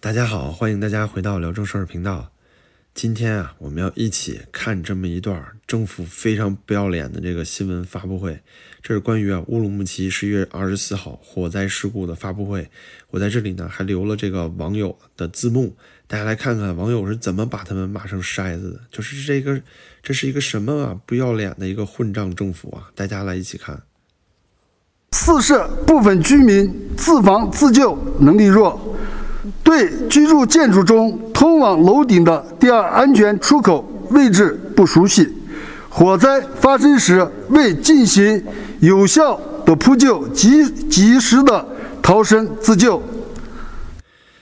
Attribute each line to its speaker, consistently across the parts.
Speaker 1: 大家好，欢迎大家回到聊正事儿频道。今天啊，我们要一起看这么一段政府非常不要脸的这个新闻发布会。这是关于啊乌鲁木齐十一月二十四号火灾事故的发布会。我在这里呢还留了这个网友的字幕，大家来看看网友是怎么把他们骂成筛子的。就是这个，这是一个什么啊不要脸的一个混账政府啊！大家来一起看。
Speaker 2: 四是部分居民自防自救能力弱。对居住建筑中通往楼顶的第二安全出口位置不熟悉，火灾发生时未进行有效的扑救及及时的逃生自救。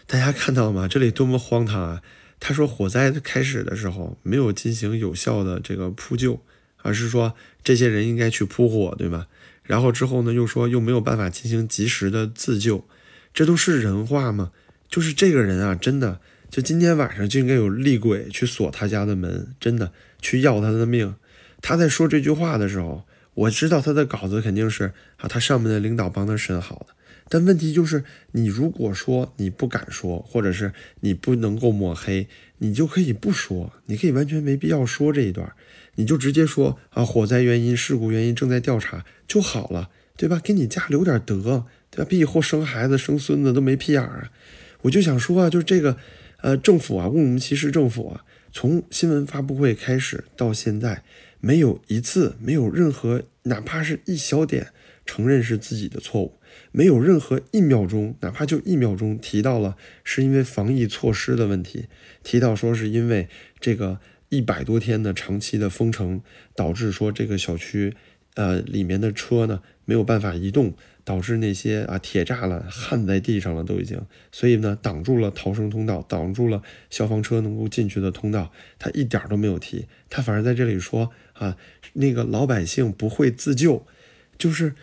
Speaker 1: 大家看到了吗？这里多么荒唐啊！他说火灾开始的时候没有进行有效的这个扑救，而是说这些人应该去扑火，对吧？然后之后呢，又说又没有办法进行及时的自救，这都是人话吗？就是这个人啊，真的，就今天晚上就应该有厉鬼去锁他家的门，真的去要他的命。他在说这句话的时候，我知道他的稿子肯定是啊，他上面的领导帮他审好的。但问题就是，你如果说你不敢说，或者是你不能够抹黑，你就可以不说，你可以完全没必要说这一段，你就直接说啊，火灾原因、事故原因正在调查就好了，对吧？给你家留点德，对吧？比以后生孩子、生孙子都没屁眼儿啊。我就想说啊，就是这个，呃，政府啊，乌鲁木齐市政府啊，从新闻发布会开始到现在，没有一次，没有任何哪怕是一小点承认是自己的错误，没有任何一秒钟，哪怕就一秒钟提到了是因为防疫措施的问题，提到说是因为这个一百多天的长期的封城导致说这个小区，呃，里面的车呢没有办法移动。导致那些啊铁栅栏焊在地上了，都已经，所以呢挡住了逃生通道，挡住了消防车能够进去的通道，他一点都没有提，他反而在这里说啊，那个老百姓不会自救，就是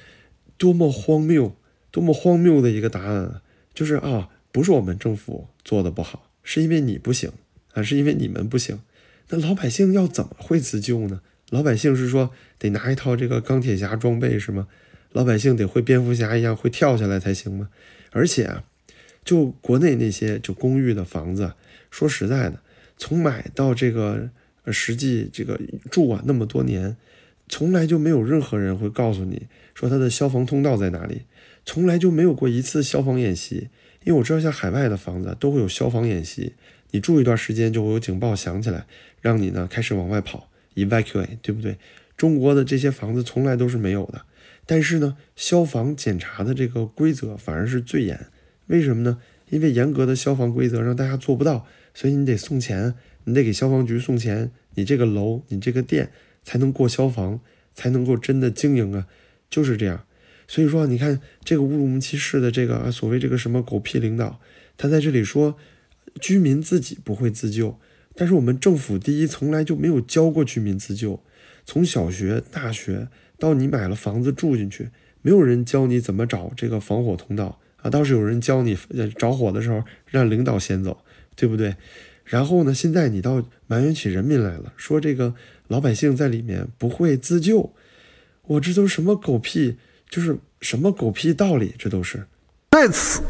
Speaker 1: 多么荒谬，多么荒谬的一个答案，就是啊，不是我们政府做的不好，是因为你不行啊，是因为你们不行，那老百姓要怎么会自救呢？老百姓是说得拿一套这个钢铁侠装备是吗？老百姓得会蝙蝠侠一样会跳下来才行吗？而且啊，就国内那些就公寓的房子，说实在的，从买到这个实际这个住啊那么多年，从来就没有任何人会告诉你说它的消防通道在哪里，从来就没有过一次消防演习。因为我知道像海外的房子都会有消防演习，你住一段时间就会有警报响起来，让你呢开始往外跑，evacuate，对不对？中国的这些房子从来都是没有的。但是呢，消防检查的这个规则反而是最严，为什么呢？因为严格的消防规则让大家做不到，所以你得送钱，你得给消防局送钱，你这个楼、你这个店才能过消防，才能够真的经营啊，就是这样。所以说，你看这个乌鲁木齐市的这个所谓这个什么狗屁领导，他在这里说居民自己不会自救，但是我们政府第一从来就没有教过居民自救，从小学、大学。到你买了房子住进去，没有人教你怎么找这个防火通道啊，倒是有人教你呃着火的时候让领导先走，对不对？然后呢，现在你倒埋怨起人民来了，说这个老百姓在里面不会自救，我这都什么狗屁，就是什么狗屁道理，这都是。
Speaker 2: 在此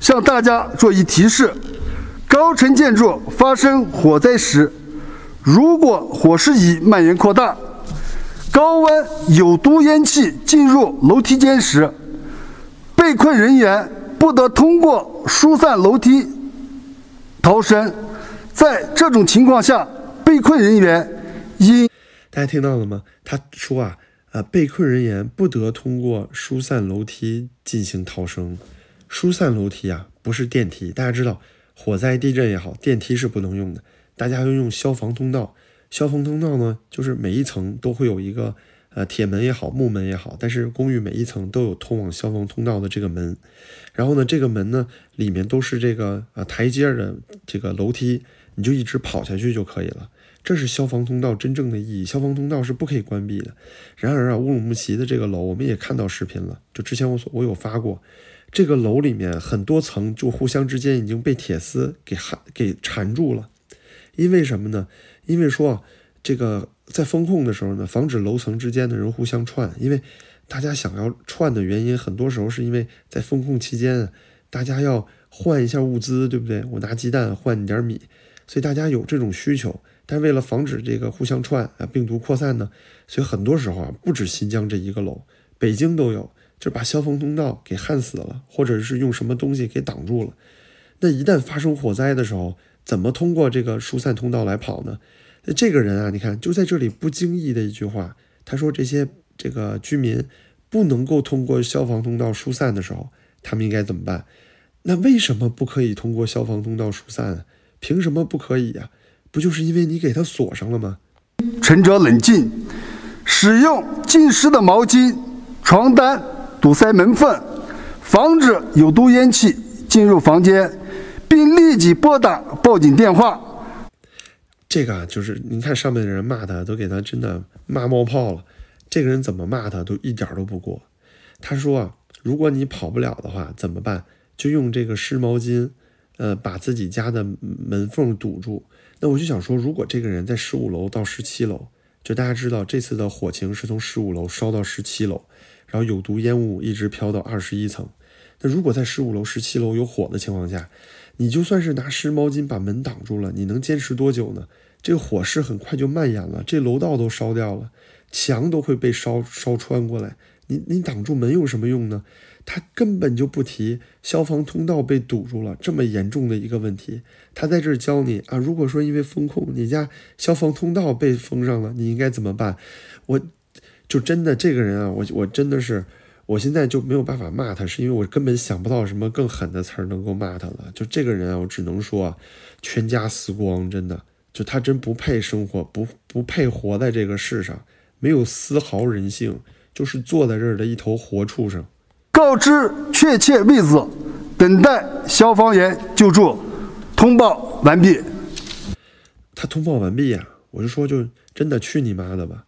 Speaker 2: 向大家做一提示：高层建筑发生火灾时，如果火势已蔓延扩大。高温有毒烟气进入楼梯间时，被困人员不得通过疏散楼梯逃生。在这种情况下，被困人员应……
Speaker 1: 大家听到了吗？他说啊，呃，被困人员不得通过疏散楼梯进行逃生。疏散楼梯啊，不是电梯。大家知道，火灾、地震也好，电梯是不能用的，大家要用消防通道。消防通道呢，就是每一层都会有一个呃铁门也好，木门也好，但是公寓每一层都有通往消防通道的这个门。然后呢，这个门呢里面都是这个呃台阶的这个楼梯，你就一直跑下去就可以了。这是消防通道真正的意义。消防通道是不可以关闭的。然而啊，乌鲁木齐的这个楼，我们也看到视频了。就之前我所我有发过，这个楼里面很多层就互相之间已经被铁丝给焊给缠住了。因为什么呢？因为说这个在封控的时候呢，防止楼层之间的人互相串。因为大家想要串的原因，很多时候是因为在封控期间，大家要换一下物资，对不对？我拿鸡蛋换你点米，所以大家有这种需求。但为了防止这个互相串啊，病毒扩散呢，所以很多时候啊，不止新疆这一个楼，北京都有，就把消防通道给焊死了，或者是用什么东西给挡住了。那一旦发生火灾的时候，怎么通过这个疏散通道来跑呢？那这个人啊，你看就在这里不经意的一句话，他说这些这个居民不能够通过消防通道疏散的时候，他们应该怎么办？那为什么不可以通过消防通道疏散？凭什么不可以呀？不就是因为你给他锁上了吗？
Speaker 2: 沉着冷静，使用浸湿的毛巾、床单堵塞门缝，防止有毒烟气进入房间，并立即拨打报警电话。
Speaker 1: 这个啊，就是您看上面的人骂他，都给他真的骂冒泡了。这个人怎么骂他都一点都不过。他说啊，如果你跑不了的话怎么办？就用这个湿毛巾，呃，把自己家的门缝堵住。那我就想说，如果这个人在十五楼到十七楼，就大家知道这次的火情是从十五楼烧到十七楼，然后有毒烟雾一直飘到二十一层。那如果在十五楼、十七楼有火的情况下，你就算是拿湿毛巾把门挡住了，你能坚持多久呢？这个火势很快就蔓延了，这楼道都烧掉了，墙都会被烧烧穿过来。你你挡住门有什么用呢？他根本就不提消防通道被堵住了这么严重的一个问题。他在这儿教你啊，如果说因为风控，你家消防通道被封上了，你应该怎么办？我就真的这个人啊，我我真的是，我现在就没有办法骂他，是因为我根本想不到什么更狠的词儿能够骂他了。就这个人啊，我只能说，全家死光，真的，就他真不配生活，不不配活在这个世上，没有丝毫人性，就是坐在这儿的一头活畜生。
Speaker 2: 告知确切位置，等待消防员救助。通报完毕。
Speaker 1: 他通报完毕呀，我就说就真的去你妈的吧！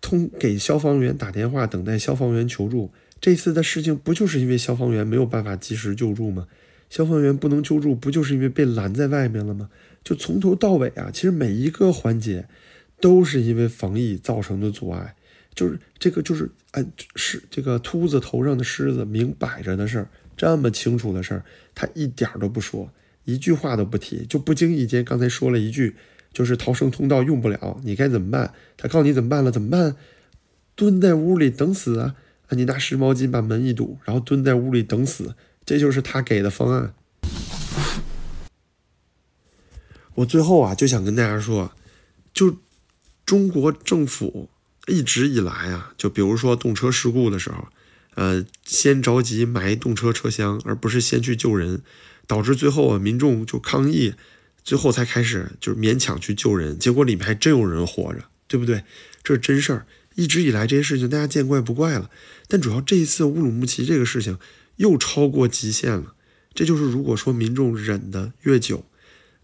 Speaker 1: 通给消防员打电话，等待消防员求助。这次的事情不就是因为消防员没有办法及时救助吗？消防员不能救助，不就是因为被拦在外面了吗？就从头到尾啊，其实每一个环节都是因为防疫造成的阻碍。就是这个，就是哎，是这个秃子头上的虱子，明摆着的事儿，这么清楚的事儿，他一点儿都不说。一句话都不提，就不经意间刚才说了一句，就是逃生通道用不了，你该怎么办？他告诉你怎么办了？怎么办？蹲在屋里等死啊！啊，你拿湿毛巾把门一堵，然后蹲在屋里等死，这就是他给的方案。我最后啊，就想跟大家说，就中国政府一直以来啊，就比如说动车事故的时候，呃，先着急埋动车车厢，而不是先去救人。导致最后啊，民众就抗议，最后才开始就是勉强去救人，结果里面还真有人活着，对不对？这是真事儿。一直以来这些事情大家见怪不怪了，但主要这一次乌鲁木齐这个事情又超过极限了。这就是如果说民众忍的越久，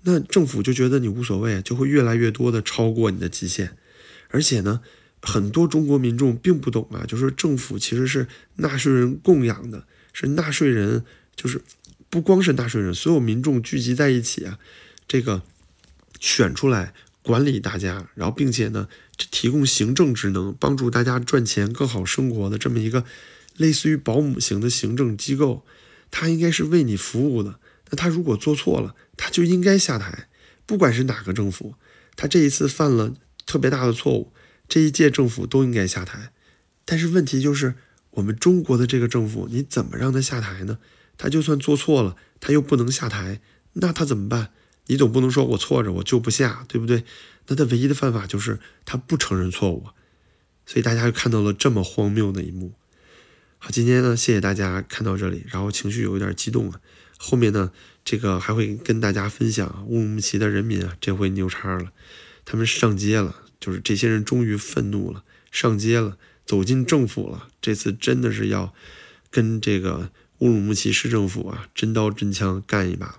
Speaker 1: 那政府就觉得你无所谓，就会越来越多的超过你的极限。而且呢，很多中国民众并不懂啊，就是政府其实是纳税人供养的，是纳税人就是。不光是纳税人，所有民众聚集在一起啊，这个选出来管理大家，然后并且呢，提供行政职能，帮助大家赚钱、更好生活的这么一个类似于保姆型的行政机构，他应该是为你服务的。那他如果做错了，他就应该下台。不管是哪个政府，他这一次犯了特别大的错误，这一届政府都应该下台。但是问题就是，我们中国的这个政府，你怎么让他下台呢？他就算做错了，他又不能下台，那他怎么办？你总不能说我错着我就不下，对不对？那他唯一的办法就是他不承认错误。所以大家就看到了这么荒谬的一幕。好，今天呢，谢谢大家看到这里，然后情绪有一点激动啊。后面呢，这个还会跟大家分享乌鲁木齐的人民啊，这回牛叉了，他们上街了，就是这些人终于愤怒了，上街了，走进政府了。这次真的是要跟这个。乌鲁木齐市政府啊，真刀真枪干一把了。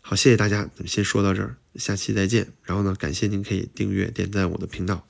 Speaker 1: 好，谢谢大家，咱们先说到这儿，下期再见。然后呢，感谢您可以订阅、点赞我的频道。